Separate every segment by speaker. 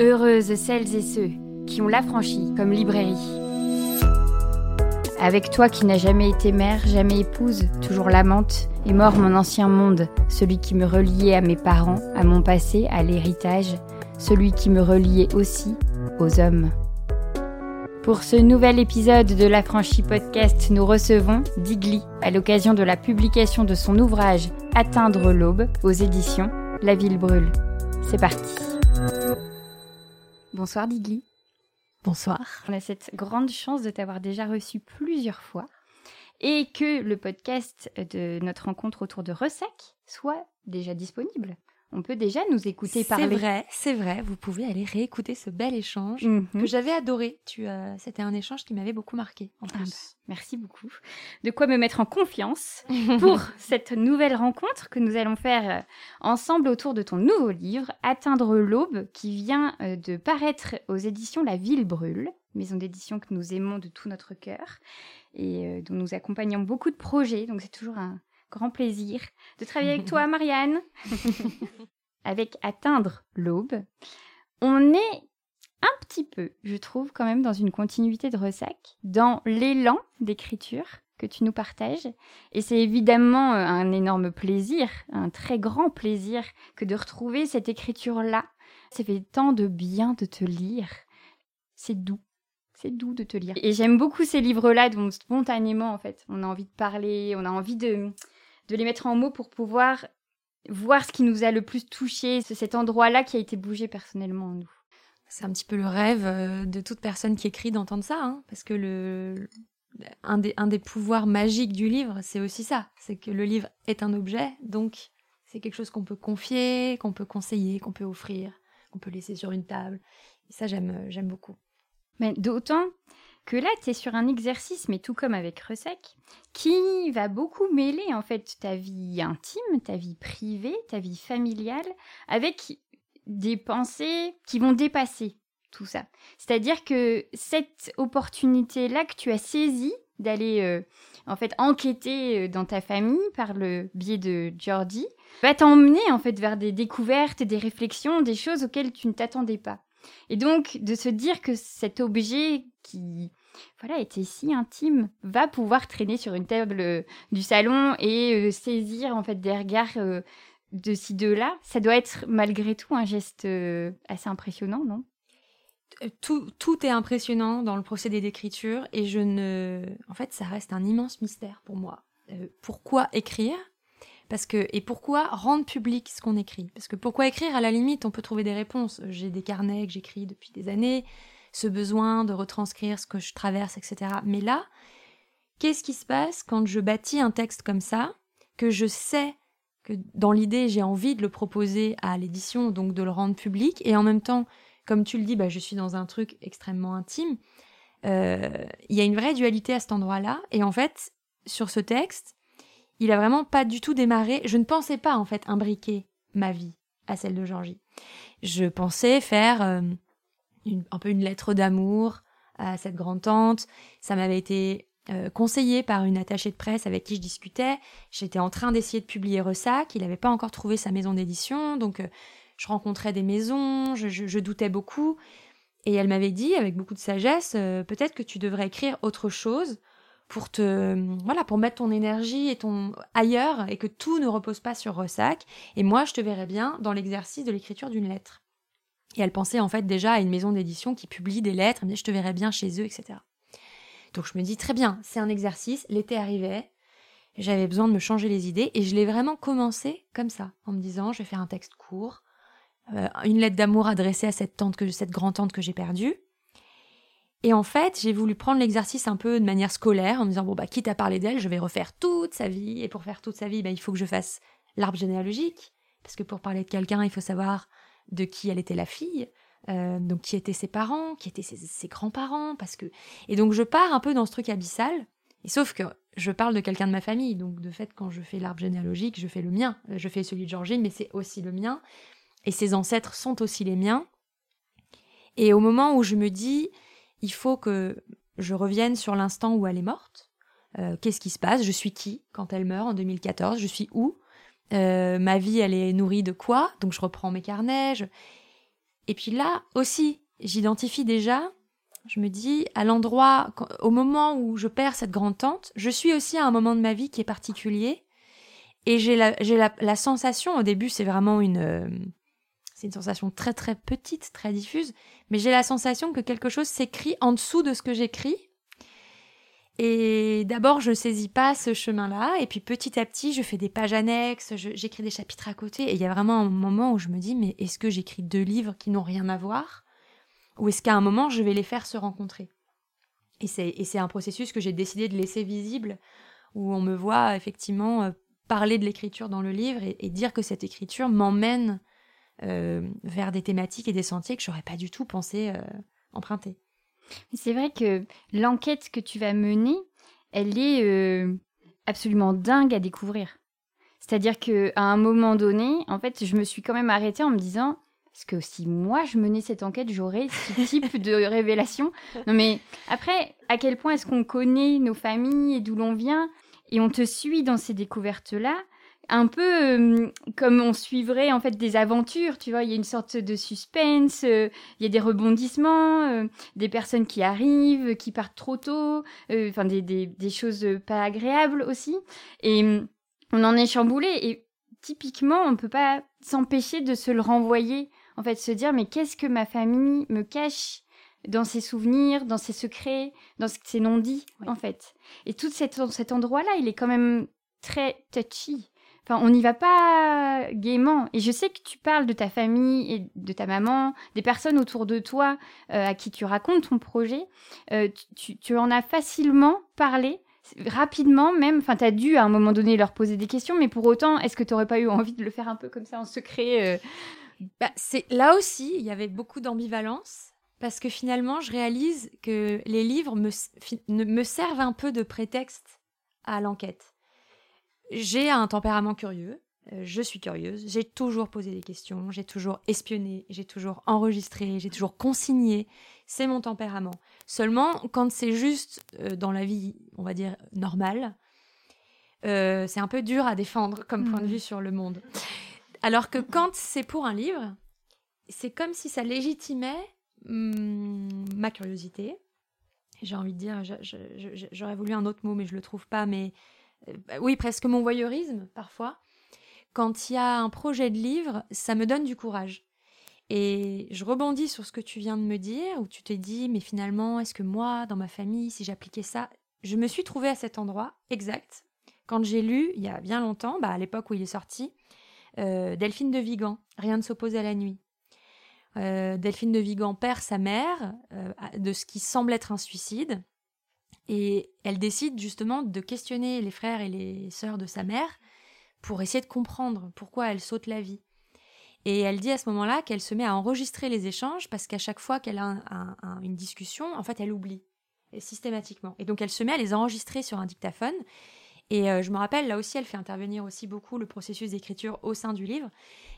Speaker 1: Heureuses celles et ceux qui ont l'affranchi comme librairie. Avec toi qui n'as jamais été mère, jamais épouse, toujours l'amante, est mort mon ancien monde, celui qui me reliait à mes parents, à mon passé, à l'héritage, celui qui me reliait aussi aux hommes. Pour ce nouvel épisode de l'Affranchi Podcast, nous recevons Digli à l'occasion de la publication de son ouvrage Atteindre l'aube aux éditions La Ville brûle. C'est parti. Bonsoir Digli.
Speaker 2: Bonsoir.
Speaker 1: On a cette grande chance de t'avoir déjà reçu plusieurs fois et que le podcast de notre rencontre autour de Ressac soit déjà disponible on peut déjà nous écouter parler.
Speaker 2: C'est vrai, c'est vrai. Vous pouvez aller réécouter ce bel échange
Speaker 1: Mhm.
Speaker 2: que j'avais adoré. Tu, euh, c'était un échange qui m'avait beaucoup marqué. En
Speaker 1: Ah bah, merci beaucoup. De quoi me mettre en confiance pour cette nouvelle rencontre que nous allons faire euh, ensemble autour de ton nouveau livre, Atteindre l'aube, qui vient euh, de paraître aux éditions La Ville Brûle, maison d'édition que nous aimons de tout notre cœur et dont nous accompagnons beaucoup de projets. Donc c'est toujours un grand plaisir de travailler avec toi, Marianne. avec Atteindre l'aube, on est un petit peu, je trouve, quand même dans une continuité de ressac, dans l'élan d'écriture que tu nous partages. Et c'est évidemment euh, un énorme plaisir, un très grand plaisir que de retrouver cette écriture-là. Ça fait tant de bien de te lire. C'est doux. C'est doux de te lire. Et j'aime beaucoup ces livres-là dont spontanément, en fait, on a envie de parler, on a envie de, de les mettre en mots pour pouvoir voir ce qui nous a le plus touché, cet endroit-là qui a été bougé personnellement en nous.
Speaker 2: C'est un petit peu le rêve euh, de toute personne qui écrit d'entendre ça, hein, parce que le, un, des, un des pouvoirs magiques du livre, c'est aussi ça. C'est que le livre est un objet, donc c'est quelque chose qu'on peut confier, qu'on peut conseiller, qu'on peut offrir, qu'on peut laisser sur une table. Et ça, j'aime, euh, j'aime beaucoup.
Speaker 1: Mais d'autant que là, tu es sur un exercice, mais tout comme avec Ressac, qui va beaucoup mêler en fait ta vie intime, ta vie privée, ta vie familiale, avec des pensées qui vont dépasser tout ça. C'est-à-dire que cette opportunité-là que tu as saisie d'aller euh, en fait enquêter euh, dans ta famille par le biais de Jordi va t'emmener en fait vers des découvertes, des réflexions, des choses auxquelles tu ne t'attendais pas. Et donc de se dire que cet objet qui voilà était si intime va pouvoir traîner sur une table euh, du salon et euh, saisir en fait des regards euh, de ci de là, ça doit être malgré tout un geste assez impressionnant, non?
Speaker 2: Tout, tout est impressionnant dans le procédé d'écriture et je ne. En fait, ça reste un immense mystère pour moi. Pourquoi écrire? Parce que, et pourquoi rendre public ce qu'on écrit? Parce que pourquoi écrire? À la limite, on peut trouver des réponses. J'ai des carnets que j'écris depuis des années, ce besoin de retranscrire ce que je traverse, etc. Mais là, qu'est-ce qui se passe quand je bâtis un texte comme ça, que je sais que dans l'idée, j'ai envie de le proposer à l'édition, donc de le rendre public, et en même temps, comme tu le dis, bah, je suis dans un truc extrêmement intime. Euh, Il y a une vraie dualité à cet endroit-là. Et en fait, sur ce texte, il a vraiment pas du tout démarré. Je ne pensais pas, en fait, imbriquer ma vie à celle de Georgie. Je pensais faire euh, un peu une lettre d'amour à cette grande-tante. Ça m'avait été euh, conseillé par une attachée de presse avec qui je discutais. J'étais en train d'essayer de publier Ressac. Il n'avait pas encore trouvé sa maison d'édition. Donc, euh, je rencontrais des maisons, je doutais beaucoup. Et elle m'avait dit, avec beaucoup de sagesse, euh, peut-être que tu devrais écrire autre chose pour te, voilà, pour mettre ton énergie et ton ailleurs et que tout ne repose pas sur Ressac. Et moi, je te verrais bien dans l'exercice de l'écriture d'une lettre. Et elle pensait en fait déjà à une maison d'édition qui publie des lettres. Elle me dit, je te verrais bien chez eux, etc. Donc je me dis, très bien, c'est un exercice. L'été arrivait. J'avais besoin de me changer les idées et je l'ai vraiment commencé comme ça, en me disant, je vais faire un texte court, euh, une lettre d'amour adressée à cette tante que cette grand tante que j'ai perdue. Et en fait, j'ai voulu prendre l'exercice un peu de manière scolaire en me disant bon bah quitte à parler d'elle, je vais refaire toute sa vie et pour faire toute sa vie, bah, il faut que je fasse l'arbre généalogique parce que pour parler de quelqu'un, il faut savoir de qui elle était la fille. euh, donc qui étaient ses parents, qui étaient ses, grands-parents, parce que et donc je pars un peu dans ce truc abyssal. Et sauf que je parle de quelqu'un de ma famille, donc de fait quand je fais l'arbre généalogique, je fais le mien, je fais celui de Georgine, mais c'est aussi le mien, et ses ancêtres sont aussi les miens. Et au moment où je me dis, il faut que je revienne sur l'instant où elle est morte. Euh, Qu'est-ce qui se passe? Je suis qui quand elle meurt en 2014 Je suis où? Euh, Ma vie, elle est nourrie de quoi? Donc je reprends mes carnets. Et puis là aussi, j'identifie déjà, je me dis, à l'endroit, au moment où je perds cette grande tante, je suis aussi à un moment de ma vie qui est particulier. Et j'ai la, j'ai la, la, sensation, au début, c'est vraiment une, euh, c'est une sensation très très petite, très diffuse, mais j'ai la sensation que quelque chose s'écrit en dessous de ce que j'écris. Et d'abord, je saisis pas ce chemin-là, et puis petit à petit, je fais des pages annexes, j'écris des chapitres à côté, et il y a vraiment un moment où je me dis, mais est-ce que j'écris deux livres qui n'ont rien à voir? Ou est-ce qu'à un moment, je vais les faire se rencontrer? Et c'est un processus que j'ai décidé de laisser visible, où on me voit effectivement euh, parler de l'écriture dans le livre et, dire que cette écriture m'emmène euh, vers des thématiques et des sentiers que j'aurais pas du tout pensé euh, emprunter.
Speaker 1: C'est vrai que l'enquête que tu vas mener, elle est euh, absolument dingue à découvrir. C'est-à-dire que à un moment donné, en fait, je me suis quand même arrêtée en me disant est-ce que si moi je menais cette enquête, j'aurais ce type de révélation. Non mais après, à quel point est-ce qu'on connaît nos familles et d'où l'on vient? Et on te suit dans ces découvertes-là, un peu euh, comme on suivrait en fait des aventures, tu vois, il y a une sorte de suspense, euh, il y a des rebondissements, euh, des personnes qui arrivent, qui partent trop tôt, enfin des, des, des, choses pas agréables aussi, et mm, on en est chamboulé, et typiquement on peut pas s'empêcher de se le renvoyer, en fait, se dire mais qu'est-ce que ma famille me cache dans ses souvenirs, dans ses secrets, dans ses non-dits, en fait. Et tout cet, cet endroit-là, il est quand même très touchy. Enfin, on n'y va pas gaiement. Et je sais que tu parles de ta famille et de ta maman, des personnes autour de toi euh, à qui tu racontes ton projet. Euh, tu, en as facilement parlé, rapidement même. Enfin, tu as dû à un moment donné leur poser des questions, mais pour autant, est-ce que tu n'aurais pas eu envie de le faire un peu comme ça en secret
Speaker 2: euh? bah, Là aussi, il y avait beaucoup d'ambivalence parce que finalement, je réalise que les livres me servent un peu de prétexte à l'enquête. J'ai un tempérament curieux, euh, je suis curieuse, j'ai toujours posé des questions, j'ai toujours espionné, j'ai toujours enregistré, j'ai toujours consigné, c'est mon tempérament. Seulement, quand c'est juste euh, dans la vie, on va dire, normale, euh, c'est un peu dur à défendre comme point de mmh. vue sur le monde. Alors que quand c'est pour un livre, c'est comme si ça légitimait Hmm, ma curiosité. J'ai envie de dire, j'aurais voulu un autre mot, mais je le trouve pas. Mais oui, presque mon voyeurisme parfois. Quand il y a un projet de livre, ça me donne du courage. Et je rebondis sur ce que tu viens de me dire, où tu t'es dit, mais finalement, est-ce que moi, dans ma famille, si j'appliquais ça, je me suis trouvée à cet endroit exact. Quand j'ai lu, il y a bien longtemps, bah, à l'époque où il est sorti, euh, Delphine de Vigan, Rien ne s'oppose à la nuit. Euh, Delphine de Vigan perd sa mère euh, de ce qui semble être un suicide. Et elle décide justement de questionner les frères et les sœurs de sa mère pour essayer de comprendre pourquoi elle saute la vie. Et elle dit à ce moment-là qu'elle se met à enregistrer les échanges parce qu'à chaque fois qu'elle a une discussion, en fait, elle oublie systématiquement. Et donc elle se met à les enregistrer sur un dictaphone et euh, je me rappelle, là aussi, elle fait intervenir aussi beaucoup le processus d'écriture au sein du livre.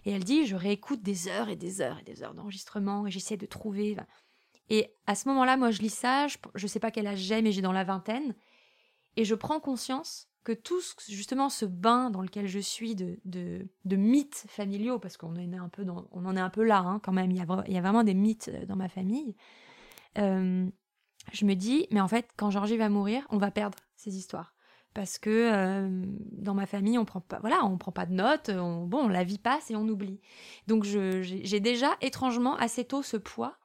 Speaker 2: Et elle dit, je réécoute des heures et des heures et des heures d'enregistrement et j'essaie de trouver. Et à ce moment-là, moi, je lis ça, je ne sais pas quel âge j'ai, mais j'ai dans la vingtaine. Et je prends conscience que tout justement ce bain dans lequel je suis de, de, mythes familiaux, parce qu'on est un peu dans, on en est un peu là hein, quand même, il y, a, il y, a, vraiment des mythes euh, dans ma famille. Euh, je me dis, mais en fait, quand Georgie va mourir, on va perdre ces histoires parce que euh, dans ma famille on prend pas voilà on prend pas de notes on, bon la vie passe et on oublie donc j'ai déjà étrangement assez tôt ce poids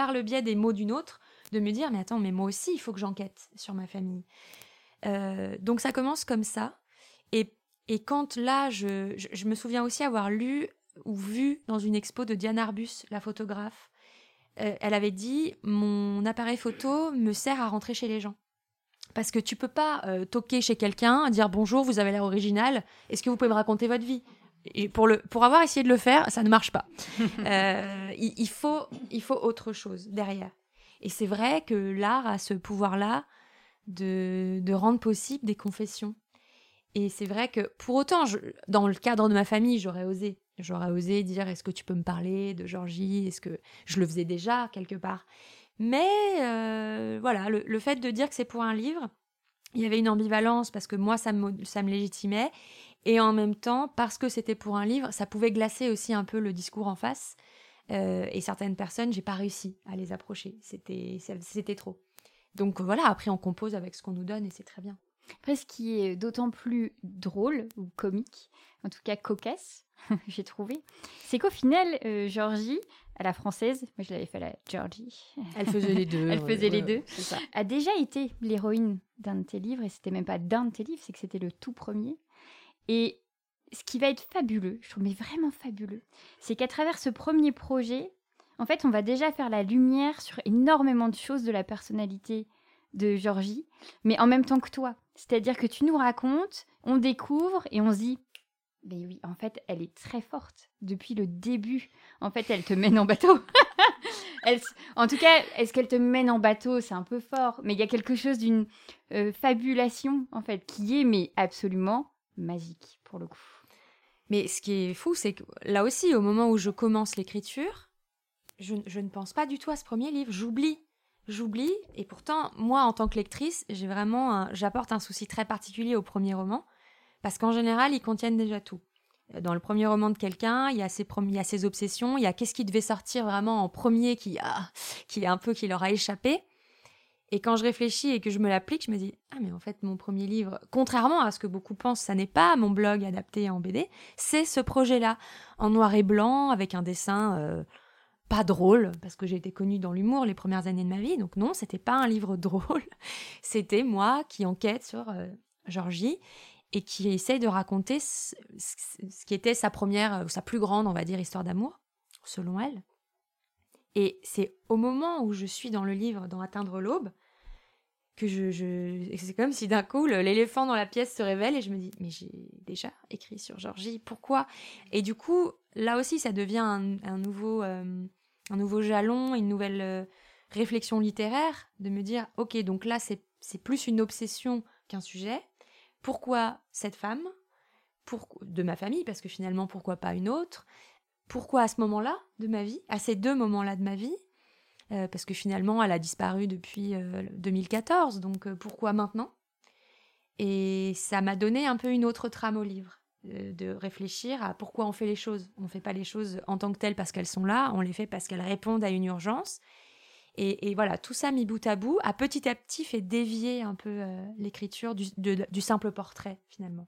Speaker 2: par le biais des mots d'une autre de me dire mais attends mais moi aussi il faut que j'enquête sur ma famille. Euh, donc ça commence comme ça. Et, et quand là je, je, me souviens aussi avoir lu ou vu dans une expo de Diane Arbus la photographe euh, elle avait dit mon appareil photo me sert à rentrer chez les gens. Parce que tu peux pas euh, toquer chez quelqu'un, dire bonjour, vous avez l'air original, est-ce que vous pouvez me raconter votre vie? Et pour, le, pour avoir essayé de le faire, ça ne marche pas. Euh, il, faut, il faut autre chose derrière. Et c'est vrai que l'art a ce pouvoir-là de, de rendre possible des confessions. Et c'est vrai que pour autant, dans le cadre de ma famille, j'aurais osé. J'aurais osé dire est-ce que tu peux me parler de Georgie? Est-ce que je le faisais déjà quelque part? Mais euh, voilà, le, fait de dire que c'est pour un livre, il y avait une ambivalence parce que moi, ça me, ça me légitimait. Et en même temps, parce que c'était pour un livre, ça pouvait glacer aussi un peu le discours en face. et certaines personnes, j'ai pas réussi à les approcher. C'était, c'était trop. Donc voilà, après on compose avec ce qu'on nous donne et c'est très bien.
Speaker 1: Après, ce qui est d'autant plus drôle ou comique, en tout cas cocasse, j'ai trouvé, c'est qu'au final, euh, Georgie, à la française, moi je l'avais fait à la Georgie.
Speaker 2: Elle faisait les deux.
Speaker 1: Elle faisait les deux. A déjà été l'héroïne d'un de tes livres, et c'était même pas d'un de tes livres, c'est que c'était le tout premier. Et ce qui va être fabuleux, je trouve mais vraiment fabuleux, c'est qu'à travers ce premier projet, en fait, on va déjà faire la lumière sur énormément de choses de la personnalité de Georgie, mais en même temps que toi. C'est-à-dire que tu nous racontes, on découvre et on se dit mais oui, en fait, elle est très forte depuis le début. En fait, elle te mène en bateau. en tout cas, est-ce qu'elle te mène en bateau? C'est un peu fort, mais il y a quelque chose d'une euh, fabulation, en fait, qui est mais absolument magique pour le coup.
Speaker 2: Mais ce qui est fou, c'est que là aussi, au moment où je commence l'écriture, je, ne pense pas du tout à ce premier livre. J'oublie j'oublie. Et pourtant, moi, en tant que lectrice, j'ai vraiment, j'apporte un souci très particulier au premier roman, parce qu'en général, ils contiennent déjà tout. Dans le premier roman de quelqu'un, il y a ses il y ses obsessions, il y a qu'est-ce qui devait sortir vraiment en premier qui qui est un peu qui leur a échappé. Et quand je réfléchis et que je me l'applique, je me dis ah mais en fait mon premier livre, contrairement à ce que beaucoup pensent, ça n'est pas mon blog adapté en BD, c'est ce projet-là en noir et blanc avec un dessin euh, pas drôle, parce que j'ai été connue dans l'humour les premières années de ma vie. Donc non, c'était pas un livre drôle. C'était moi qui enquête sur euh, Georgie et qui essaye de raconter ce, qui était sa première, ou sa plus grande, on va dire, histoire d'amour, selon elle. Et c'est au moment où je suis dans le livre, dans Atteindre l'aube, que je, c'est comme si d'un coup l'éléphant dans la pièce se révèle et je me dis mais j'ai déjà écrit sur Georgie pourquoi? Et du coup là aussi ça devient un, nouveau euh, un nouveau jalon, une nouvelle euh, réflexion littéraire, de me dire, ok, donc là, c'est plus une obsession qu'un sujet. Pourquoi cette femme? Pour, De ma famille, parce que finalement, pourquoi pas une autre? Pourquoi à ce moment-là de ma vie À ces deux moments-là de ma vie euh, Parce que finalement, elle a disparu depuis 2014, euh, donc pourquoi maintenant? Et ça m'a donné un peu une autre trame au livre. Euh, de réfléchir à pourquoi on fait les choses. On ne fait pas les choses en tant que telles parce qu'elles sont là, on les fait parce qu'elles répondent à une urgence. Et, voilà, tout ça mis bout à bout a petit à petit fait dévier un peu euh, l'écriture du, simple portrait finalement.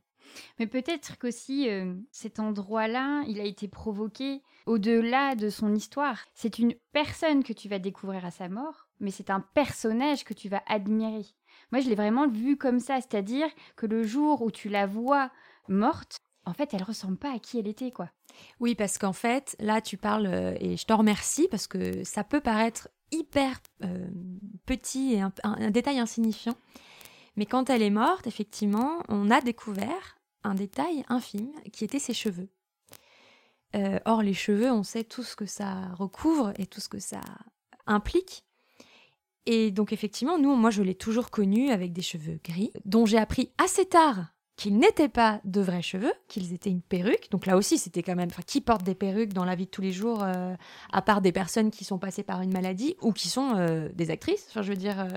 Speaker 1: Mais peut-être qu'aussi euh, cet endroit-là, il a été provoqué au-delà de son histoire. C'est une personne que tu vas découvrir à sa mort, mais c'est un personnage que tu vas admirer. Moi, je l'ai vraiment vu comme ça, c'est-à-dire que le jour où tu la vois morte, en fait, elle ressemble pas à qui elle était, quoi.
Speaker 2: Oui, parce qu'en fait, là, tu parles, euh, et je te remercie, parce que ça peut paraître hyper euh, petit et un, détail insignifiant. Mais quand elle est morte, effectivement, on a découvert un détail infime qui était ses cheveux. Euh, or, les cheveux, on sait tout ce que ça recouvre et tout ce que ça implique. Et donc, effectivement, nous, moi, je l'ai toujours connue avec des cheveux gris, dont j'ai appris assez tard qu'ils n'étaient pas de vrais cheveux, qu'ils étaient une perruque. Donc là aussi, c'était quand même, enfin, qui porte des perruques dans la vie de tous les jours, euh, à part des personnes qui sont passées par une maladie ou qui sont euh, des actrices. Je veux dire,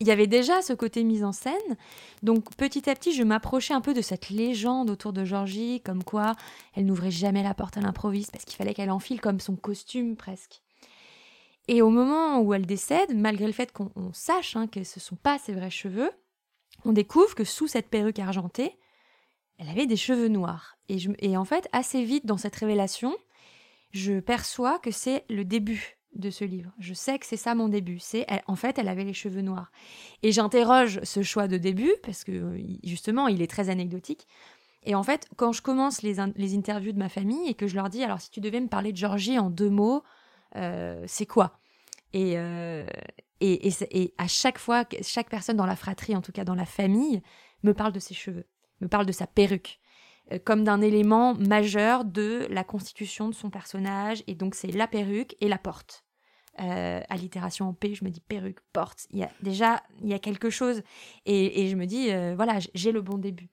Speaker 2: il y avait déjà ce côté mise en scène. Donc petit à petit, je m'approchais un peu de cette légende autour de Georgie, comme quoi elle n'ouvrait jamais la porte à l'improviste parce qu'il fallait qu'elle enfile comme son costume presque. Et au moment où elle décède, malgré le fait qu'on sache hein, que ce ne sont pas ses vrais cheveux, on découvre que sous cette perruque argentée, elle avait des cheveux noirs. Et, et en fait, assez vite dans cette révélation, je perçois que c'est le début de ce livre. Je sais que c'est ça mon début. C'est en fait, elle avait les cheveux noirs. Et j'interroge ce choix de début parce que justement, il est très anecdotique. Et en fait, quand je commence les, les interviews de ma famille et que je leur dis, alors si tu devais me parler de Georgie en deux mots, euh, c'est quoi? Et, euh, et, et, à chaque fois, chaque personne dans la fratrie, en tout cas dans la famille, me parle de ses cheveux, me parle de sa perruque, euh, comme d'un élément majeur de la constitution de son personnage. Et donc c'est la perruque et la porte. Euh, allitération en P, je me dis perruque, porte. Il y a, déjà, il y a quelque chose. Et, je me dis, euh, voilà, j'ai le bon début.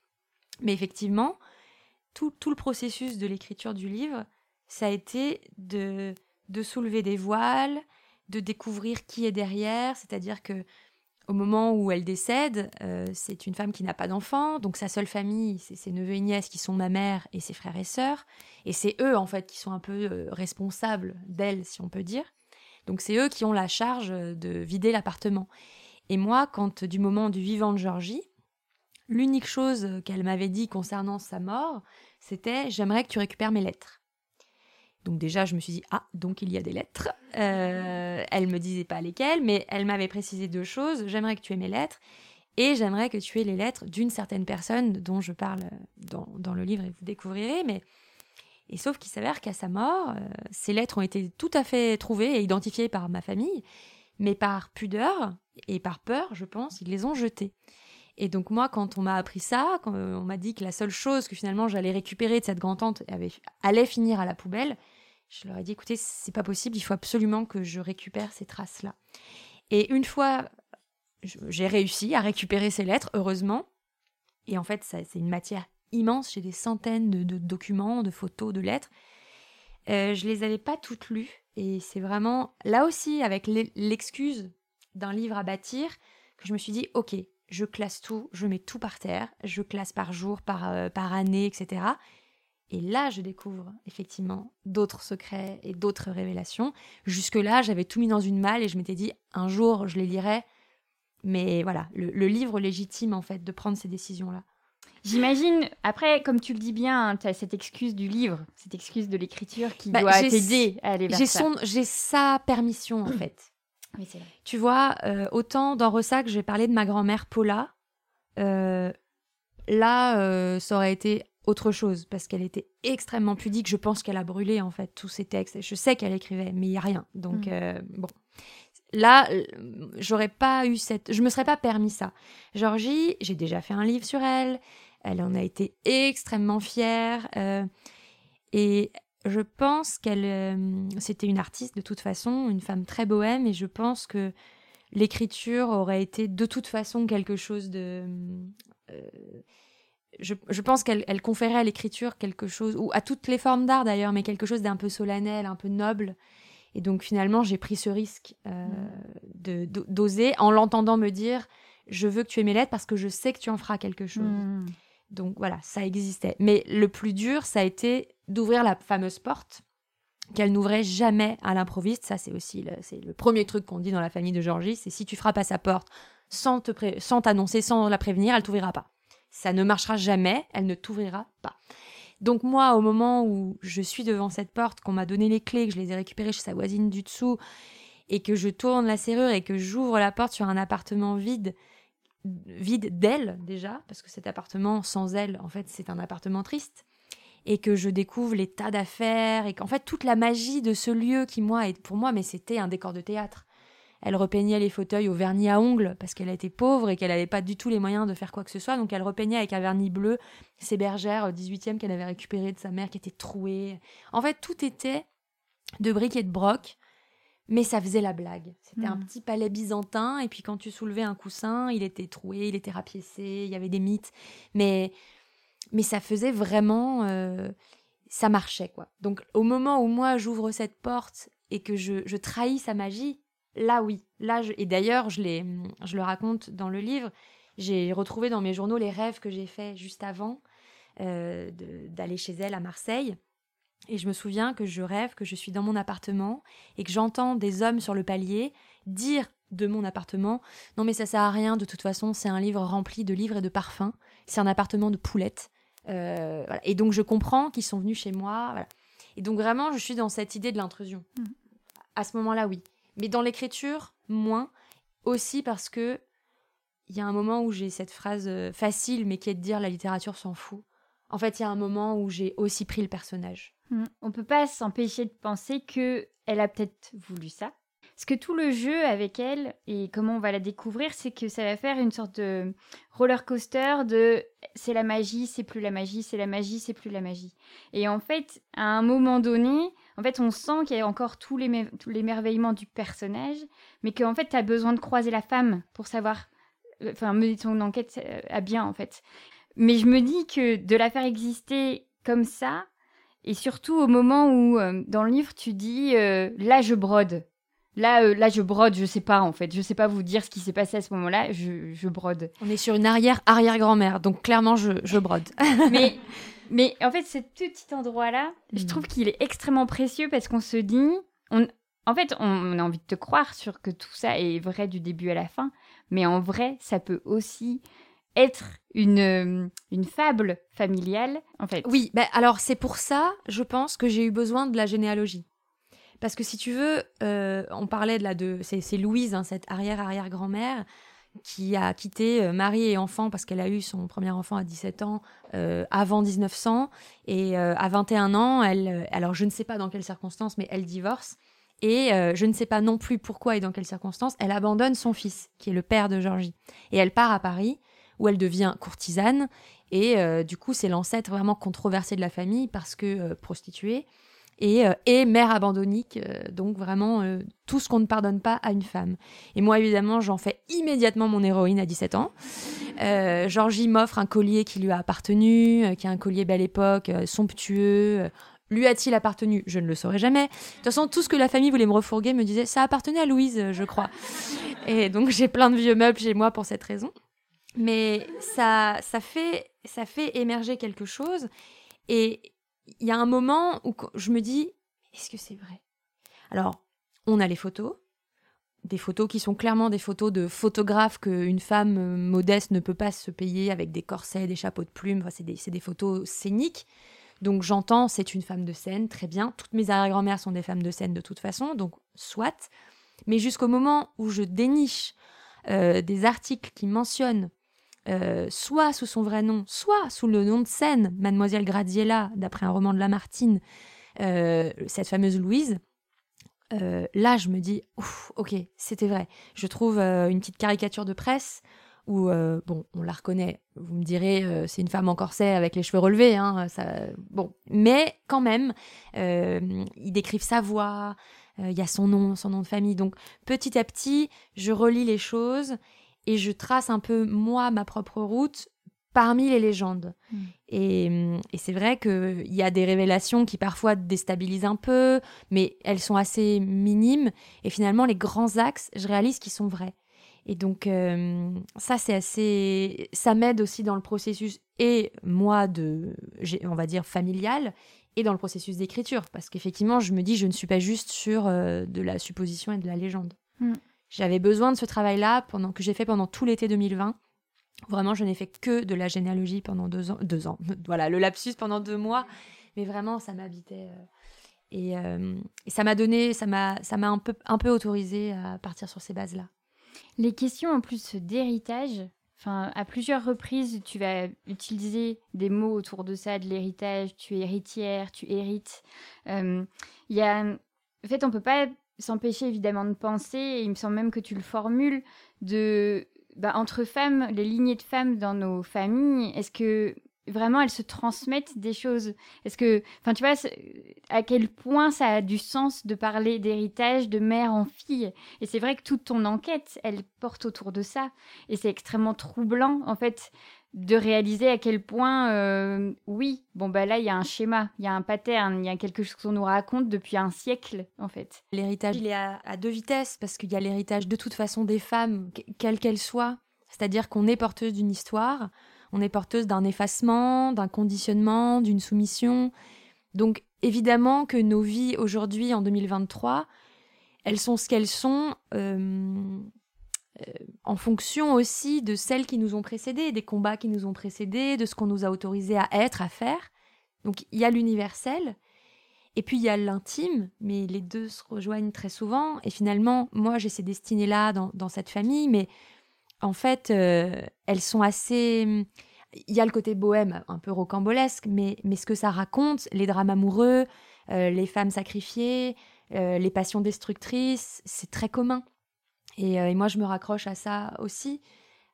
Speaker 2: Mais effectivement, tout, tout le processus de l'écriture du livre, ça a été de, de soulever des voiles, de découvrir qui est derrière, c'est-à-dire que au moment où elle décède, euh, c'est une femme qui n'a pas d'enfant, donc sa seule famille, c'est ses neveux et nièces qui sont ma mère et ses frères et sœurs, et c'est eux en fait qui sont un peu responsables d'elle, si on peut dire. Donc c'est eux qui ont la charge de vider l'appartement. Et moi, quand du moment du vivant de Georgie, l'unique chose qu'elle m'avait dit concernant sa mort, c'était j'aimerais que tu récupères mes lettres. Donc déjà, je me suis dit, ah, donc il y a des lettres. Euh, elle me disait pas lesquelles, mais elle m'avait précisé deux choses. J'aimerais que tu aies mes lettres et j'aimerais que tu aies les lettres d'une certaine personne dont je parle dans, dans, le livre et vous découvrirez. Mais et sauf qu'il s'avère qu'à sa mort, euh, ces lettres ont été tout à fait trouvées et identifiées par ma famille, mais par pudeur et par peur, je pense, ils les ont jetées. Et donc moi, quand on m'a appris ça, quand on m'a dit que la seule chose que finalement j'allais récupérer de cette grand-tante allait finir à la poubelle, je leur ai dit, écoutez, c'est pas possible, il faut absolument que je récupère ces traces-là. Et une fois, j'ai réussi à récupérer ces lettres, heureusement. Et en fait, c'est une matière immense, j'ai des centaines de, documents, de photos, de lettres. Euh, je les avais pas toutes lues. Et c'est vraiment, là aussi, avec l'excuse d'un livre à bâtir, que je me suis dit, ok, je classe tout, je mets tout par terre, je classe par jour, par, euh, par année, etc. Et là, je découvre effectivement d'autres secrets et d'autres révélations. Jusque-là, j'avais tout mis dans une malle et je m'étais dit, un jour, je les lirai. Mais voilà, le, livre légitime en fait de prendre ces décisions-là.
Speaker 1: J'imagine, après, comme tu le dis bien, hein, tu as cette excuse du livre, cette excuse de l'écriture qui bah, doit t'aider à aller vers ça.
Speaker 2: J'ai sa permission en fait.
Speaker 1: Oui, c'est vrai.
Speaker 2: Tu vois, euh, autant dans Ressac, j'ai parlé de ma grand-mère Paula. Euh, là, euh, ça aurait été autre chose parce qu'elle était extrêmement pudique. Je pense qu'elle a brûlé en fait tous ses textes. Je sais qu'elle écrivait, mais il y a rien. Donc mm. bon, là, j'aurais pas eu cette, je me serais pas permis ça. Georgie, j'ai déjà fait un livre sur elle. Elle en a été extrêmement fière euh, et je pense qu'elle, c'était une artiste de toute façon, une femme très bohème et je pense que l'écriture aurait été de toute façon quelque chose de je, pense qu'elle conférait à l'écriture quelque chose, ou à toutes les formes d'art d'ailleurs, mais quelque chose d'un peu solennel, un peu noble. Et donc finalement, j'ai pris ce risque euh, de d'oser en l'entendant me dire je veux que tu aies mes lettres parce que je sais que tu en feras quelque chose. Hmm. Donc voilà, ça existait. Mais le plus dur, ça a été d'ouvrir la fameuse porte qu'elle n'ouvrait jamais à l'improviste. Ça, c'est aussi le, c'est le premier truc qu'on dit dans la famille de Georgie, c'est si tu frappes à sa porte sans t'annoncer, sans la prévenir, elle t'ouvrira pas ça ne marchera jamais, elle ne t'ouvrira pas. Donc moi, au moment où je suis devant cette porte, qu'on m'a donné les clés, que je les ai récupérées chez sa voisine du dessous, et que je tourne la serrure et que j'ouvre la porte sur un appartement vide, vide d'elle déjà, parce que cet appartement sans elle, en fait, c'est un appartement triste, et que je découvre les tas d'affaires, et qu'en fait, toute la magie de ce lieu qui, moi, est pour moi, mais c'était un décor de théâtre. Elle repeignait les fauteuils au vernis à ongles parce qu'elle était pauvre et qu'elle n'avait pas du tout les moyens de faire quoi que ce soit. Donc elle repeignait avec un vernis bleu ses bergères 18e qu'elle avait récupérées de sa mère qui était trouées. En fait, tout était de briques et de broc, mais ça faisait la blague. C'était un hmm. petit palais byzantin et puis quand tu soulevais un coussin, il était troué, il était rapiécé, il y avait des mythes. Mais, mais ça faisait vraiment... Euh, ça marchait quoi. Donc au moment où moi j'ouvre cette porte et que je, je trahis sa magie, Là, oui. Là, et d'ailleurs, je, je le raconte dans le livre. J'ai retrouvé dans mes journaux les rêves que j'ai faits juste avant euh, d'aller chez elle à Marseille. Et je me souviens que je rêve que je suis dans mon appartement et que j'entends des hommes sur le palier dire de mon appartement Non, mais ça sert à rien, de toute façon, c'est un livre rempli de livres et de parfums. C'est un appartement de poulettes. Euh, et donc, je comprends qu'ils sont venus chez moi. Et donc, vraiment, je suis dans cette idée de l'intrusion. Mmh. À ce moment-là, oui. Mais dans l'écriture, moins. Aussi parce que il y a un moment où j'ai cette phrase euh, facile, mais qui est de dire la littérature s'en fout. En fait, il y a un moment où j'ai aussi pris le personnage.
Speaker 1: Hmm. On peut pas s'empêcher de penser que elle a peut-être voulu ça. Parce que tout le jeu avec elle et comment on va la découvrir, c'est que ça va faire une sorte de roller coaster de c'est la magie, c'est plus la magie, c'est la magie, c'est plus la magie. Et en fait, à un moment donné, en fait, on sent qu'il y a encore tous l'émerveillement du personnage, mais qu'en fait, tu as besoin de croiser la femme pour savoir, euh, enfin, mener ton enquête euh, à bien, en fait. Mais je me dis que de la faire exister comme ça, et surtout au moment où, euh, dans le livre, tu dis là, je brode. Là, euh, là, je brode, je sais pas en fait. Je sais pas vous dire ce qui s'est passé à ce moment-là. Je, je brode.
Speaker 2: On est sur une arrière-arrière-grand-mère, donc clairement, je, je brode.
Speaker 1: mais, mais en fait, ce petit endroit-là, je trouve qu'il est extrêmement précieux parce qu'on se dit. On, en fait, on, on a envie de te croire sur que tout ça est vrai du début à la fin. Mais en vrai, ça peut aussi être une, euh, une fable familiale, en fait.
Speaker 2: Oui, bah, alors c'est pour ça, je pense, que j'ai eu besoin de la généalogie. Parce que si tu veux, euh, on parlait de la de, c'est Louise, hein, cette arrière-arrière-grand-mère, qui a quitté euh, mari et enfant parce qu'elle a eu son premier enfant à 17 ans euh, avant 1900 et à 21 ans, elle, alors je ne sais pas dans quelles circonstances, mais elle divorce et je ne sais pas non plus pourquoi et dans quelles circonstances, elle abandonne son fils qui est le père de Georgie et elle part à Paris où elle devient courtisane et euh, du coup c'est l'ancêtre vraiment controversé de la famille parce que euh, prostituée et, euh, et mère abandonnique, donc vraiment tout ce qu'on ne pardonne pas à une femme. Et moi, évidemment, j'en fais immédiatement mon héroïne à 17 ans. Georgie m'offre un collier qui lui a appartenu, qui est un collier belle époque, somptueux. Lui a-t-il appartenu? Je ne le saurais jamais. De toute façon, tout ce que la famille voulait me refourguer me disait ça appartenait à Louise, je crois. Et donc j'ai plein de vieux meubles chez moi pour cette raison. Mais ça, ça fait, ça fait émerger quelque chose. Et il y a un moment où je me dis, est-ce que c'est vrai? Alors, on a les photos, des photos qui sont clairement des photos de photographes qu'une femme euh, modeste ne peut pas se payer avec des corsets, des chapeaux de plumes. Enfin, c'est des, des photos scéniques. Donc j'entends, c'est une femme de scène, très bien. Toutes mes arrière-grand-mères sont des femmes de scène de toute façon, donc soit. Mais jusqu'au moment où je déniche euh, des articles qui mentionnent euh, soit sous son vrai nom, soit sous le nom de scène, Mademoiselle Graziella, d'après un roman de Lamartine, euh, cette fameuse Louise, euh, là je me dis, ok, c'était vrai. Je trouve une petite caricature de presse où, bon, on la reconnaît, vous me direz, c'est une femme en corset avec les cheveux relevés, hein, ça, bon, mais quand même, ils décrivent sa voix, il y a son nom, son nom de famille, donc petit à petit, je relis les choses et je trace un peu moi ma propre route parmi les légendes.
Speaker 1: Mm.
Speaker 2: Et, et c'est vrai qu'il y a des révélations qui parfois déstabilisent un peu, mais elles sont assez minimes. Et finalement, les grands axes, je réalise qu'ils sont vrais. Et donc, euh, ça, c'est assez. Ça m'aide aussi dans le processus, et moi, de, on va dire, familial, et dans le processus d'écriture. Parce qu'effectivement, je me dis, je ne suis pas juste sur euh, de la supposition et de la légende.
Speaker 1: Mm.
Speaker 2: J'avais besoin de ce travail-là pendant que j'ai fait pendant tout l'été 2020. Vraiment, je n'ai fait que de la généalogie pendant deux ans. Voilà, le lapsus pendant deux mois. Mais vraiment, ça m'habitait. euh, et, euh, et ça m'a donné, ça m'a, un peu, un peu autorisé à partir sur ces bases-là.
Speaker 1: Les questions en plus d'héritage, à plusieurs reprises, tu vas utiliser des mots autour de ça, de l'héritage, tu es héritière, tu hérites. Euh, y a... En fait, on peut pas s'empêcher évidemment de penser, et il me semble même que tu le formules, de... bah, entre femmes, les lignées de femmes dans nos familles, est-ce que vraiment elles se transmettent des choses Est-ce que, enfin, tu vois, à quel point ça a du sens de parler d'héritage de mère en fille? Et c'est vrai que toute ton enquête, elle porte autour de ça. Et c'est extrêmement troublant, en fait, de réaliser à quel point, euh, oui, bon, bah là, il y a un schéma, il y a un pattern, il y a quelque chose qu'on nous raconte depuis un siècle, en fait.
Speaker 2: L'héritage, il est à, deux vitesses parce qu'il y a l'héritage de toute façon des femmes, que- quelle qu'elle soit. C'est-à-dire qu'on est porteuse d'une histoire, on est porteuse d'un effacement, d'un conditionnement, d'une soumission. Donc évidemment que nos vies aujourd'hui, en 2023, elles sont ce qu'elles sont euh, euh, en fonction aussi de celles qui nous ont précédées, des combats qui nous ont précédés, de ce qu'on nous a autorisé à être, à faire. Donc il y a l'universel, et puis il y a l'intime, mais les deux se rejoignent très souvent. Et finalement, moi, j'ai ces destinées-là dans, dans cette famille, mais en fait, euh, elles sont assez. Il y a le côté bohème, un peu rocambolesque, mais, mais ce que ça raconte, les drames amoureux, euh, les femmes sacrifiées, euh, les passions destructrices, c'est très commun. Et, moi, je me raccroche à ça aussi.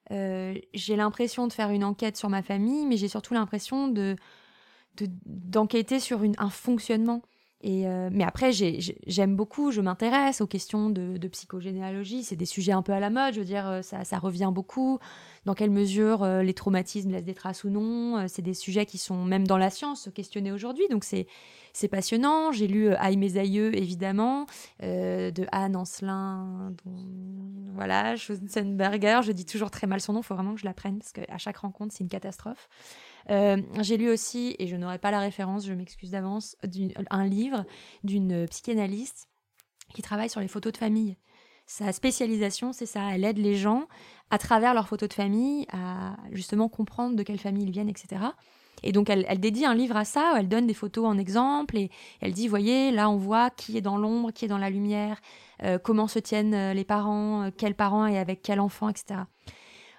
Speaker 2: J'ai l'impression de faire une enquête sur ma famille, mais j'ai surtout l'impression de- d'enquêter sur une, un fonctionnement. Euh, mais après, j'aime beaucoup, je m'intéresse aux questions de, psychogénéalogie. C'est des sujets un peu à la mode, je veux dire, euh, ça, ça revient beaucoup. Dans quelle mesure euh, les traumatismes laissent des traces ou non C'est des sujets qui sont même dans la science questionnés aujourd'hui. Donc c'est c'est passionnant. J'ai lu Aïe mes aïeux, évidemment, de Anne Ancelin, dont, voilà, Schutzenberger. Je dis toujours très mal son nom, il faut vraiment que je l'apprenne parce qu'à chaque rencontre, c'est une catastrophe. Euh, j'ai lu aussi, et je n'aurai pas la référence, je m'excuse d'avance, un livre d'une psychanalyste qui travaille sur les photos de famille. Sa spécialisation, c'est ça, elle aide les gens à travers leurs photos de famille à justement comprendre de quelle famille ils viennent, etc. Et donc, elle, dédie un livre à ça, où elle donne des photos en exemple, et elle dit, voyez, là, on voit qui est dans l'ombre, qui est dans la lumière, euh, comment se tiennent euh, les parents, quels parents et avec quel enfant, etc.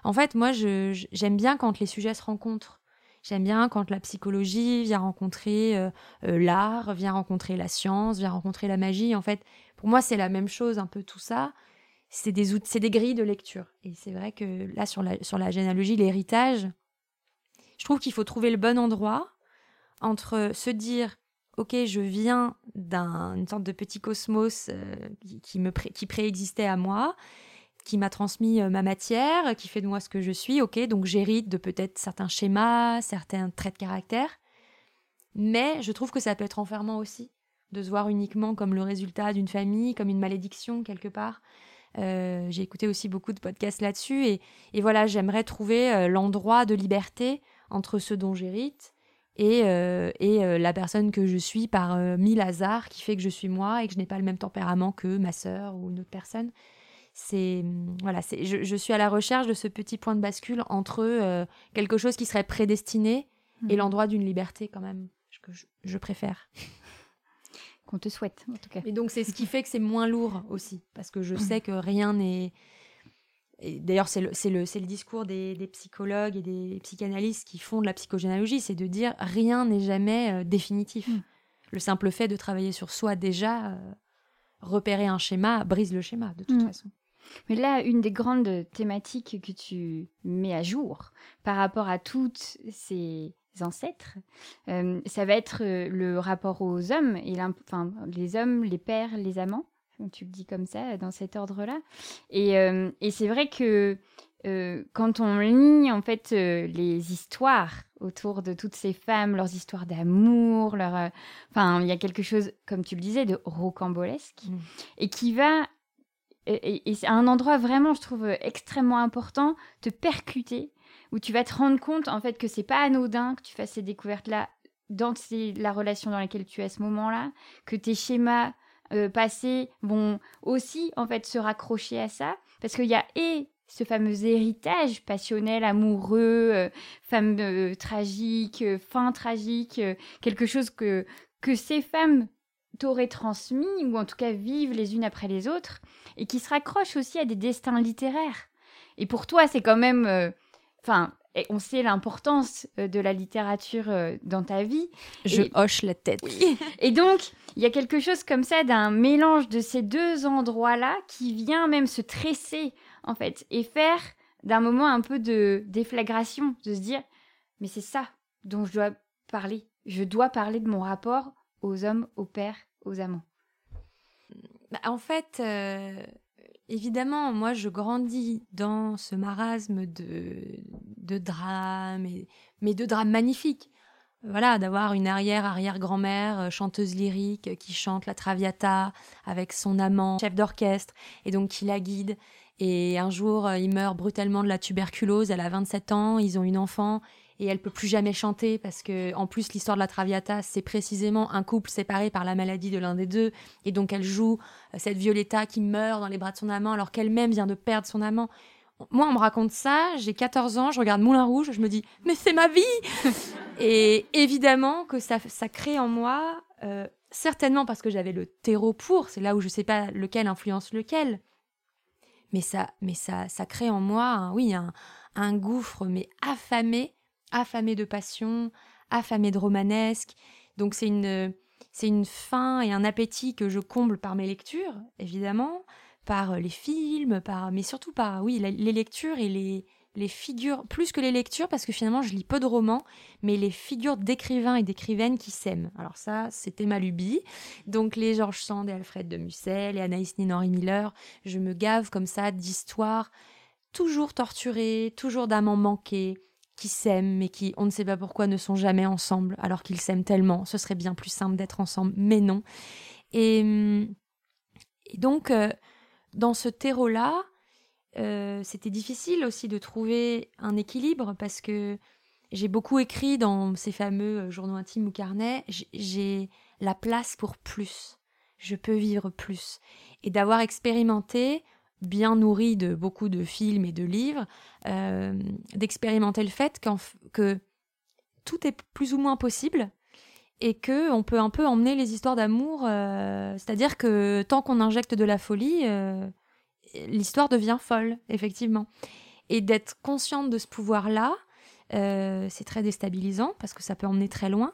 Speaker 2: En fait, moi, j'aime bien quand les sujets se rencontrent. J'aime bien quand la psychologie vient rencontrer euh, euh, l'art, vient rencontrer la science, vient rencontrer la magie. En fait, pour moi, c'est la même chose, un peu tout ça. C'est des, c'est des grilles de lecture. Et c'est vrai que là, sur la, sur la généalogie, l'héritage, je trouve qu'il faut trouver le bon endroit entre se dire, ok, je viens d'une sorte de petit cosmos euh, qui, me qui préexistait à moi, qui m'a transmis euh, ma matière, qui fait de moi ce que je suis, ok, donc j'hérite de peut-être certains schémas, certains traits de caractère, mais je trouve que ça peut être enfermant aussi, de se voir uniquement comme le résultat d'une famille, comme une malédiction quelque part. Euh, j'ai écouté aussi beaucoup de podcasts là-dessus, et, voilà, j'aimerais trouver euh, l'endroit de liberté entre ce dont j'hérite et, et la personne que je suis par mille hasards qui fait que je suis moi et que je n'ai pas le même tempérament que ma sœur ou une autre personne c'est voilà, c'est je, suis à la recherche de ce petit point de bascule entre euh, quelque chose qui serait prédestiné et mhm. l'endroit d'une liberté quand même que je, préfère.
Speaker 1: Qu'on te souhaite en tout cas.
Speaker 2: Et donc c'est ce qui fait que c'est moins lourd aussi parce que je mhm. sais que rien n'est D'ailleurs, c'est le, le, le, discours des, des, psychologues et des psychanalystes qui font de la psychogénéalogie, c'est de dire rien n'est jamais euh, définitif. Mhm. Le simple fait de travailler sur soi déjà, euh, repérer un schéma, brise le schéma de toute façon.
Speaker 1: Mais là, une des grandes thématiques que tu mets à jour par rapport à toutes ces ancêtres, euh, ça va être euh, le rapport aux hommes, et enfin, les hommes, les pères, les amants, tu le dis comme ça, dans cet ordre-là. Et, euh, et c'est vrai que quand on lit en fait les histoires autour de toutes ces femmes, leurs histoires d'amour, leur, enfin, il y a quelque chose, comme tu le disais, de rocambolesque, mmh. et qui va et, c'est un endroit vraiment, je trouve, extrêmement important, te percuter, où tu vas te rendre compte, en fait, que c'est pas anodin que tu fasses ces découvertes-là dans la relation dans laquelle tu es à ce moment-là, que tes schémas euh, passés vont aussi, en fait, se raccrocher à ça, parce qu'il y a et ce fameux héritage passionnel, amoureux, euh, femme euh, tragique, fin tragique, quelque chose que, que ces femmes t'auraient transmis, ou en tout cas vivent les unes après les autres, et qui se raccrochent aussi à des destins littéraires. Et pour toi, c'est quand même... Euh, enfin, on sait l'importance euh, de la littérature euh, dans ta vie.
Speaker 2: Je hoche la tête.
Speaker 1: Et donc, il y a quelque chose comme ça d'un mélange de ces deux endroits-là qui vient même se tresser, en fait, et faire d'un moment un peu de déflagration, de se dire, mais c'est ça dont je dois parler. Je dois parler de mon rapport aux hommes, aux pères, aux amants
Speaker 2: bah, En fait, euh, évidemment, moi, je grandis dans ce marasme de, drames, mais de drames magnifiques. Voilà, d'avoir une arrière-arrière-grand-mère euh, chanteuse lyrique qui chante la Traviata avec son amant, chef d'orchestre, et donc qui la guide. Et un jour, euh, il meurt brutalement de la tuberculose, elle a 27 ans, ils ont une enfant, et elle peut plus jamais chanter parce que en plus l'histoire de la Traviata c'est précisément un couple séparé par la maladie de l'un des deux et donc elle joue euh, cette Violetta qui meurt dans les bras de son amant alors qu'elle-même vient de perdre son amant. Moi, on me raconte ça, j'ai 14 ans, je regarde Moulin Rouge, je me dis, mais c'est ma vie Et évidemment que ça, ça crée en moi, euh, certainement parce que j'avais le terreau pour, c'est là où je sais pas lequel influence lequel, mais ça, mais ça, ça crée en moi, oui, un, un gouffre, mais affamé affamé de passion, affamé de romanesque. Donc c'est une, c'est une faim et un appétit que je comble par mes lectures, évidemment, par les films, par, mais surtout par oui, les lectures et les, les figures, plus que les lectures, parce que finalement je lis peu de romans, mais les figures d'écrivains et d'écrivaines qui s'aiment. Alors ça, c'était ma lubie. Donc les Georges Sand et Alfred de Musset, les Anaïs Nin, Henri Miller, je me gave comme ça d'histoires toujours torturées, toujours d'amants manqués, qui s'aiment, mais qui, on ne sait pas pourquoi, ne sont jamais ensemble, alors qu'ils s'aiment tellement. Ce serait bien plus simple d'être ensemble, mais non. Et, donc, euh, dans ce terreau-là, euh, c'était difficile aussi de trouver un équilibre parce que j'ai beaucoup écrit dans ces fameux euh, journaux intimes ou carnets, j'ai la place pour plus. Je peux vivre plus. Et d'avoir expérimenté, bien nourri de beaucoup de films et de livres, euh, d'expérimenter le fait que tout est plus ou moins possible et que on peut un peu emmener les histoires d'amour, c'est-à-dire que tant qu'on injecte de la folie, l'histoire devient folle, effectivement. Et d'être consciente de ce pouvoir-là, euh, c'est très déstabilisant parce que ça peut emmener très loin.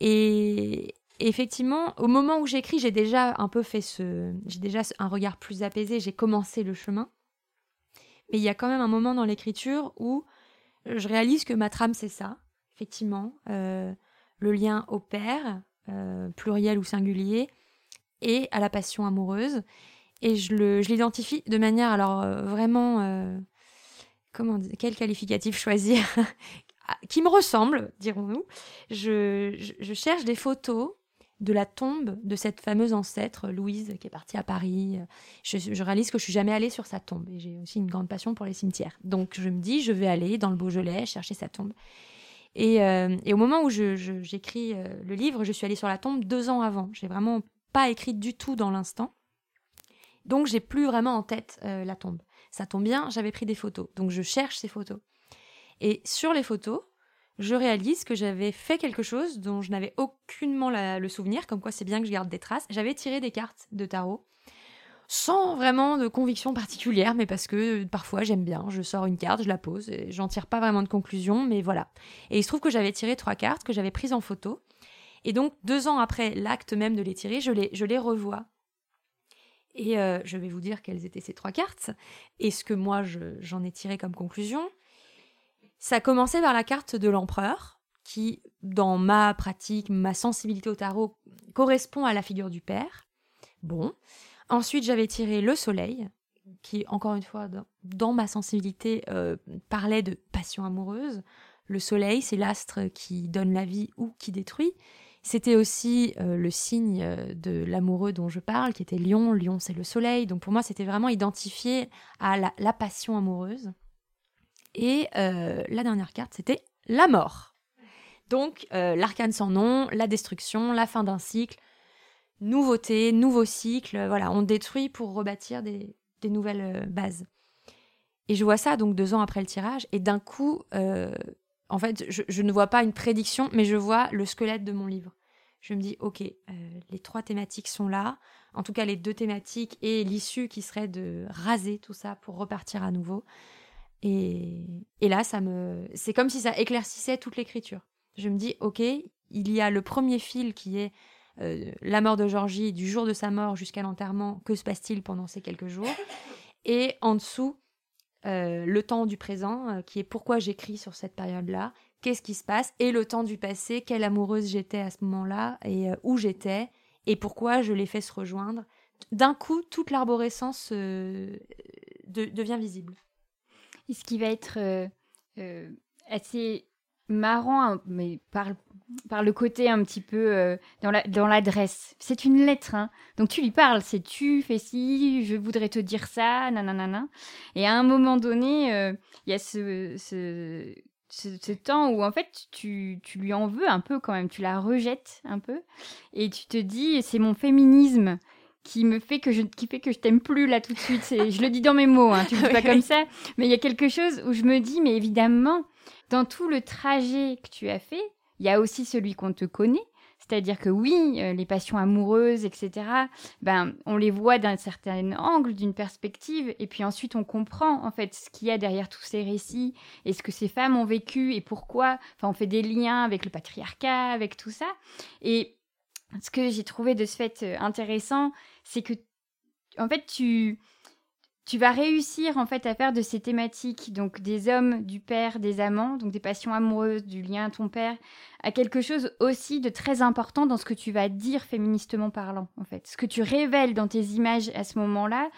Speaker 2: Et effectivement, au moment où j'écris, j'ai déjà un peu fait ce. J'ai déjà un regard plus apaisé, j'ai commencé le chemin. Mais il y a quand même un moment dans l'écriture où je réalise que ma trame, c'est ça, effectivement. Euh, le lien au père, euh, pluriel ou singulier, et à la passion amoureuse. Et je l'identifie de manière, alors euh, vraiment, comment quel qualificatif choisir? Qui me ressemble, dirons-nous. Je, je, cherche des photos de la tombe de cette fameuse ancêtre, Louise, qui est partie à Paris. Je, réalise que je suis jamais allée sur sa tombe. Et j'ai aussi une grande passion pour les cimetières. Donc je me dis, je vais aller dans le Beaujolais chercher sa tombe. Et, euh, au moment où j'écris le livre, je suis allée sur la tombe deux ans avant. J'ai vraiment pas écrit du tout dans l'instant. Donc j'ai plus vraiment en tête euh, la tombe. Ça tombe bien, j'avais pris des photos. Donc je cherche ces photos. Et sur les photos, je réalise que j'avais fait quelque chose dont je n'avais aucunement le souvenir, comme quoi c'est bien que je garde des traces. J'avais tiré des cartes de tarot sans vraiment de conviction particulière, mais parce que euh, parfois j'aime bien, je sors une carte, je la pose, et j'en tire pas vraiment de conclusion, mais voilà. Et il se trouve que j'avais tiré trois cartes que j'avais prises en photo, et donc deux ans après l'acte même de les tirer, je les, revois et euh, je vais vous dire quelles étaient ces trois cartes et ce que moi j'en ai tiré comme conclusion. Ça commençait par la carte de l'empereur, qui, dans ma pratique, ma sensibilité au tarot, correspond à la figure du père. Bon. Ensuite, j'avais tiré le soleil, qui, encore une fois, dans, ma sensibilité, euh, parlait de passion amoureuse. Le soleil, c'est l'astre qui donne la vie ou qui détruit. C'était aussi euh, le signe euh, de l'amoureux dont je parle, qui était Lion. Lion, c'est le soleil. Donc pour moi, c'était vraiment identifié à la, passion amoureuse. Et euh, la dernière carte, c'était la mort. Donc l'arcane sans nom, la destruction, la fin d'un cycle, nouveauté, nouveau cycle. Voilà, on détruit pour rebâtir des, nouvelles bases. Et je vois ça donc deux ans après le tirage, et d'un coup, en fait, je, ne vois pas une prédiction, mais je vois le squelette de mon livre. Je me dis, ok, euh, les trois thématiques sont là, en tout cas les deux thématiques et l'issue qui serait de raser tout ça pour repartir à nouveau. Et, là, ça me, c'est comme si ça éclaircissait toute l'écriture. Je me dis, ok, il y a le premier fil qui est euh, la mort de Georgie, du jour de sa mort jusqu'à l'enterrement. Que se passe-t-il pendant ces quelques jours? Et en dessous, euh, le temps du présent, euh, qui est pourquoi j'écris sur cette période-là, qu'est-ce qui se passe, et le temps du passé, quelle amoureuse j'étais à ce moment-là, et où j'étais, et pourquoi je l'ai fait se rejoindre. D'un coup, toute l'arborescence devient visible.
Speaker 1: Ce qui va être assez marrant, hein, mais par, le côté un petit peu euh, dans l'adresse. c'est une lettre, hein. donc tu lui parles, c'est tu fais ci, je voudrais te dire ça, nanana. Et à un moment donné, euh, il y a ce, ce, ce, temps où en fait tu, tu lui en veux un peu quand même, tu la rejettes un peu, et tu te dis c'est mon féminisme qui me fait que je qui fait que je t'aime plus là tout de suite. Je le dis dans mes mots, hein, tu le dis pas comme ça, mais il y a quelque chose où je me dis mais évidemment dans tout le trajet que tu as fait, il y a aussi celui qu'on te connaît. C'est-à-dire que oui, euh, les passions amoureuses, etc., ben, on les voit d'un certain angle, d'une perspective, et puis ensuite on comprend en fait ce qu'il y a derrière tous ces récits et ce que ces femmes ont vécu et pourquoi. Enfin, on fait des liens avec le patriarcat, avec tout ça. Et ce que j'ai trouvé de ce fait euh, intéressant, c'est que en fait tu tu vas réussir en fait à faire de ces thématiques, donc des hommes, du père, des amants, donc des passions amoureuses, du lien à ton père, à quelque chose aussi de très important dans ce que tu vas dire féministement parlant, en fait. Ce que tu révèles dans tes images à ce moment-là,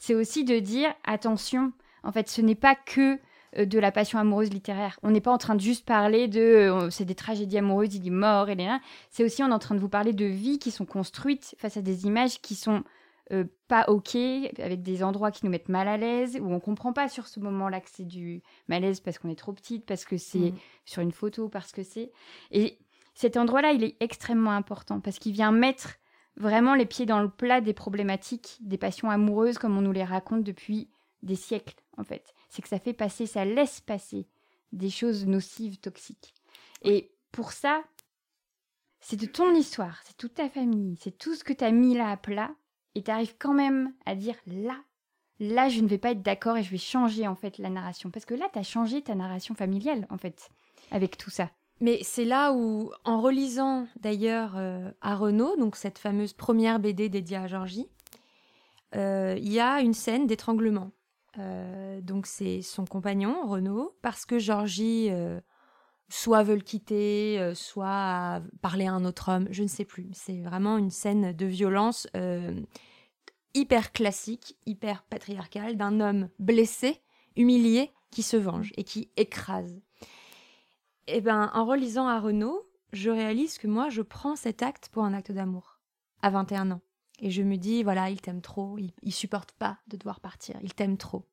Speaker 1: c'est aussi de dire attention, en fait, ce n'est pas que de la passion amoureuse littéraire. On n'est pas en train de juste parler de euh, c'est des tragédies amoureuses, il est mort, et là. C'est aussi on est en train de vous parler de vies qui sont construites face à des images qui sont euh, pas ok, avec des endroits qui nous mettent mal à l'aise, où on comprend pas sur ce moment-là que c'est du malaise parce qu'on est trop petite, parce que c'est mm. sur une photo, parce que c'est. Et cet endroit-là, il est extrêmement important parce qu'il vient mettre vraiment les pieds dans le plat des problématiques, des passions amoureuses comme on nous les raconte depuis des siècles, en fait. C'est que ça fait passer, ça laisse passer des choses nocives, toxiques. Et pour ça, c'est de ton histoire, c'est toute ta famille, c'est tout ce que tu as mis là à plat et tu arrives quand même à dire là, là, je ne vais pas être d'accord et je vais changer en fait la narration. Parce que là, tu as changé ta narration familiale en fait, avec tout ça.
Speaker 2: Mais c'est là où, en relisant d'ailleurs euh, à Renault, donc cette fameuse première BD dédiée à Georgie, euh, il y a une scène d'étranglement. Euh, donc c'est son compagnon, Renaud, parce que Georgie soit veut le quitter, soit parler à un autre homme, je ne sais plus. C'est vraiment une scène de violence hyper classique, hyper patriarcale, d'un homme blessé, humilié, qui se venge et qui écrase. Et eh ben, en relisant à Renault, je réalise que moi, je prends cet acte pour un acte d'amour, à 21 ans. Et je me dis, voilà, il t'aime trop, il, il supporte pas de devoir partir, il t'aime trop.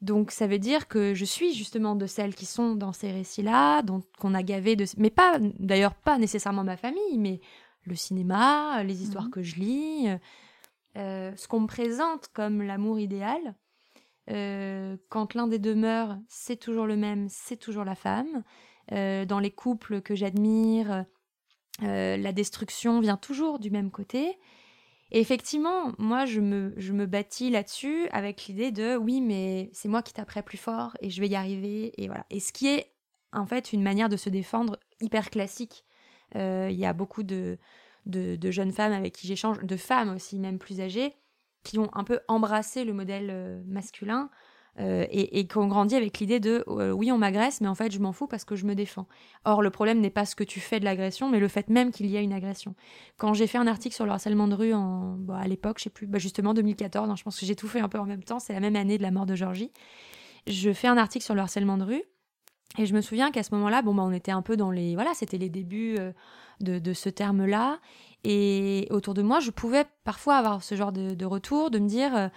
Speaker 2: Donc ça veut dire que je suis justement de celles qui sont dans ces récits-là, dont qu'on a gavé de, mais pas d'ailleurs pas nécessairement ma famille, mais le cinéma, les histoires mhm. que je lis, euh, ce qu'on me présente comme l'amour idéal. Euh, quand l'un des deux meurt, c'est toujours le même, c'est toujours la femme. Euh, dans les couples que j'admire, la destruction vient toujours du même côté. Et effectivement, moi, je me, je me bâtis là-dessus avec l'idée de oui, mais c'est moi qui taperai plus fort et je vais y arriver. Et voilà. Et ce qui est en fait une manière de se défendre hyper classique. Il y a beaucoup de, de, jeunes femmes avec qui j'échange, de femmes aussi, même plus âgées, qui ont un peu embrassé le modèle euh, masculin euh, et, qui ont grandi avec l'idée de euh, oui, on m'agresse, mais en fait, je m'en fous parce que je me défends. Or, le problème n'est pas ce que tu fais de l'agression, mais le fait même qu'il y a une agression. Quand j'ai fait un article sur le harcèlement de rue en, bah, à l'époque, je sais plus, bah, justement 2014, hein, je pense que j'ai tout fait un peu en même temps, c'est la même année de la mort de Georgie. Je fais un article sur le harcèlement de rue. Et je me souviens qu'à ce moment-là, bon, bah, on était un peu dans les. Voilà, c'était les débuts de, de, ce terme-là. Et autour de moi, je pouvais parfois avoir ce genre de, retour, de me dire euh,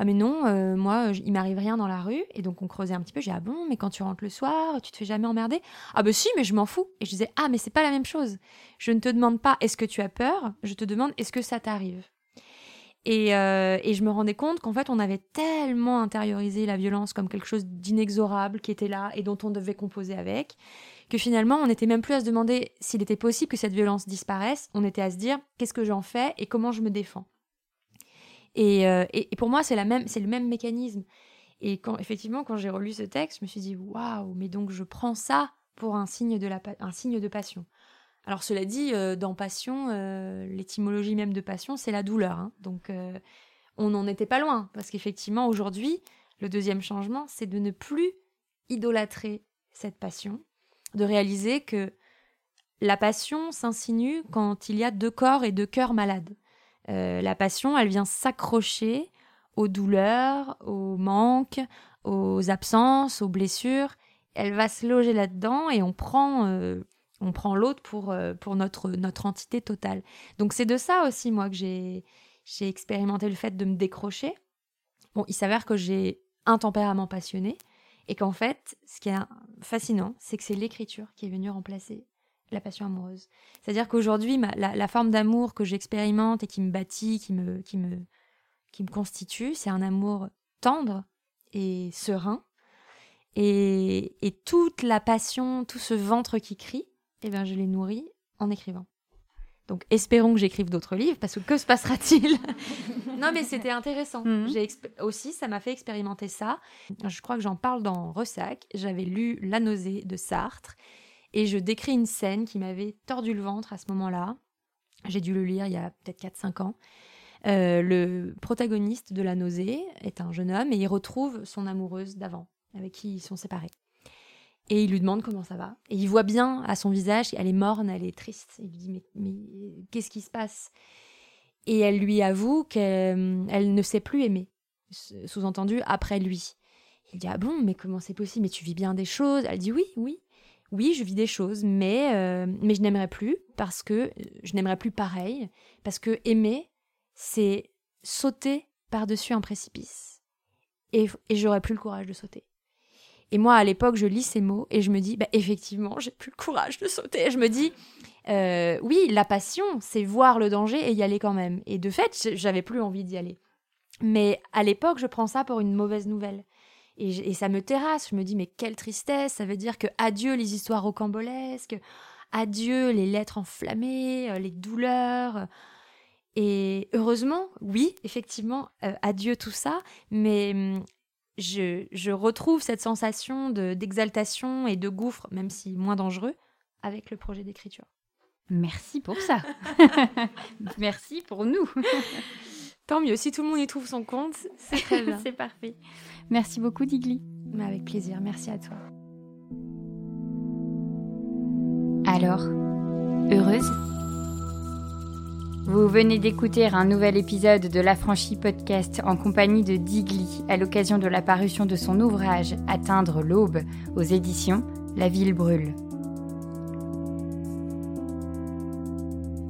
Speaker 2: Ah, mais non, euh, moi, il m'arrive rien dans la rue. Et donc, on creusait un petit peu. J'ai Ah bon, mais quand tu rentres le soir, tu te fais jamais emmerder? Ah, bah si, mais je m'en fous. Et je disais Ah, mais c'est pas la même chose. Je ne te demande pas est-ce que tu as peur, je te demande est-ce que ça t'arrive? Et, euh, et, je me rendais compte qu'en fait, on avait tellement intériorisé la violence comme quelque chose d'inexorable qui était là et dont on devait composer avec, que finalement, on n'était même plus à se demander s'il était possible que cette violence disparaisse, on était à se dire qu'est-ce que j'en fais et comment je me défends? Et, euh, pour moi, c'est c'est le même mécanisme. Et effectivement, quand j'ai relu ce texte, je me suis dit waouh, mais donc je prends ça pour un signe de la, un signe de passion. Alors cela dit, euh, dans passion, euh, l'étymologie même de passion, c'est la douleur. Hein. Donc on n'en était pas loin, parce qu'effectivement aujourd'hui, le deuxième changement, c'est de ne plus idolâtrer cette passion, de réaliser que la passion s'insinue quand il y a deux corps et deux cœurs malades. Euh, la passion, elle vient s'accrocher aux douleurs, aux manques, aux absences, aux blessures. Elle va se loger là-dedans et on prend, euh, on prend l'autre pour, euh, pour notre, notre entité totale. Donc c'est de ça aussi, moi, que j'ai, j'ai expérimenté le fait de me décrocher. Bon, il s'avère que j'ai un tempérament passionné, et qu'en fait, ce qui est fascinant, c'est que c'est l'écriture qui est venue remplacer la passion amoureuse. C'est-à-dire qu'aujourd'hui, la, forme d'amour que j'expérimente et qui me bâtit, qui me, qui me, qui me constitue, c'est un amour tendre et serein. Et, et, toute la passion, tout ce ventre qui crie, eh bien, je l'ai nourri en écrivant. Donc espérons que j'écrive d'autres livres, parce que que se passera-t-il? Non, mais c'était intéressant. J'ai aussi, ça m'a fait expérimenter ça. Je crois que j'en parle dans Ressac. J'avais lu La nausée de Sartre, et je décris une scène qui m'avait tordu le ventre à ce moment-là. J'ai dû le lire il y a peut-être 4-5 ans. Euh, le protagoniste de La nausée est un jeune homme et il retrouve son amoureuse d'avant, avec qui ils sont séparés. Et il lui demande comment ça va. Et il voit bien à son visage qu'elle est morne, elle est triste. Il lui dit Mais, mais qu'est-ce qui se passe? Et elle lui avoue qu'elle ne sait plus aimer, sous-entendu après lui. Il dit Ah bon, mais comment c'est possible? Mais tu vis bien des choses? Elle dit Oui, oui. Oui, je vis des choses, mais, euh, mais je n'aimerais plus parce que je n'aimerais plus pareil. Parce que aimer, c'est sauter par-dessus un précipice. Et, et j'aurais plus le courage de sauter. Et moi, à l'époque, je lis ces mots et je me dis, bah, effectivement, j'ai plus le courage de sauter. Je me dis, euh, oui, la passion, c'est voir le danger et y aller quand même. Et de fait, j'avais plus envie d'y aller. Mais à l'époque, je prends ça pour une mauvaise nouvelle. Et, et, ça me terrasse. Je me dis, mais quelle tristesse. Ça veut dire que adieu les histoires rocambolesques, adieu les lettres enflammées, euh, les douleurs. Et heureusement, oui, effectivement, euh, adieu tout ça. Mais hum, je, retrouve cette sensation d'exaltation et de gouffre, même si moins dangereux, avec le projet d'écriture.
Speaker 1: Merci pour ça. Merci pour nous.
Speaker 2: Tant mieux, si tout le monde y trouve son compte, c'est très bien.
Speaker 1: c'est parfait. Merci beaucoup, Digli.
Speaker 2: Mais avec plaisir, merci à toi.
Speaker 1: Alors, heureuse? Vous venez d'écouter un nouvel épisode de l'Affranchi Podcast en compagnie de Digli à l'occasion de la parution de son ouvrage Atteindre l'aube aux éditions La Ville brûle.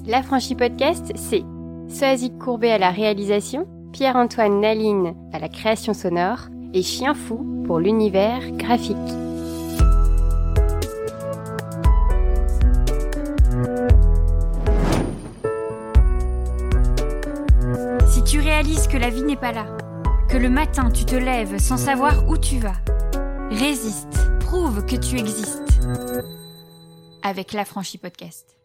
Speaker 1: L'Affranchi Podcast, c'est Soazic Courbet à la réalisation, Pierre-Antoine Naline à la création sonore et Chien Fou pour l'univers graphique. réalise que la vie n'est pas là, que le matin tu te lèves sans savoir où tu vas. Résiste, prouve que tu existes. Avec l'affranchi podcast.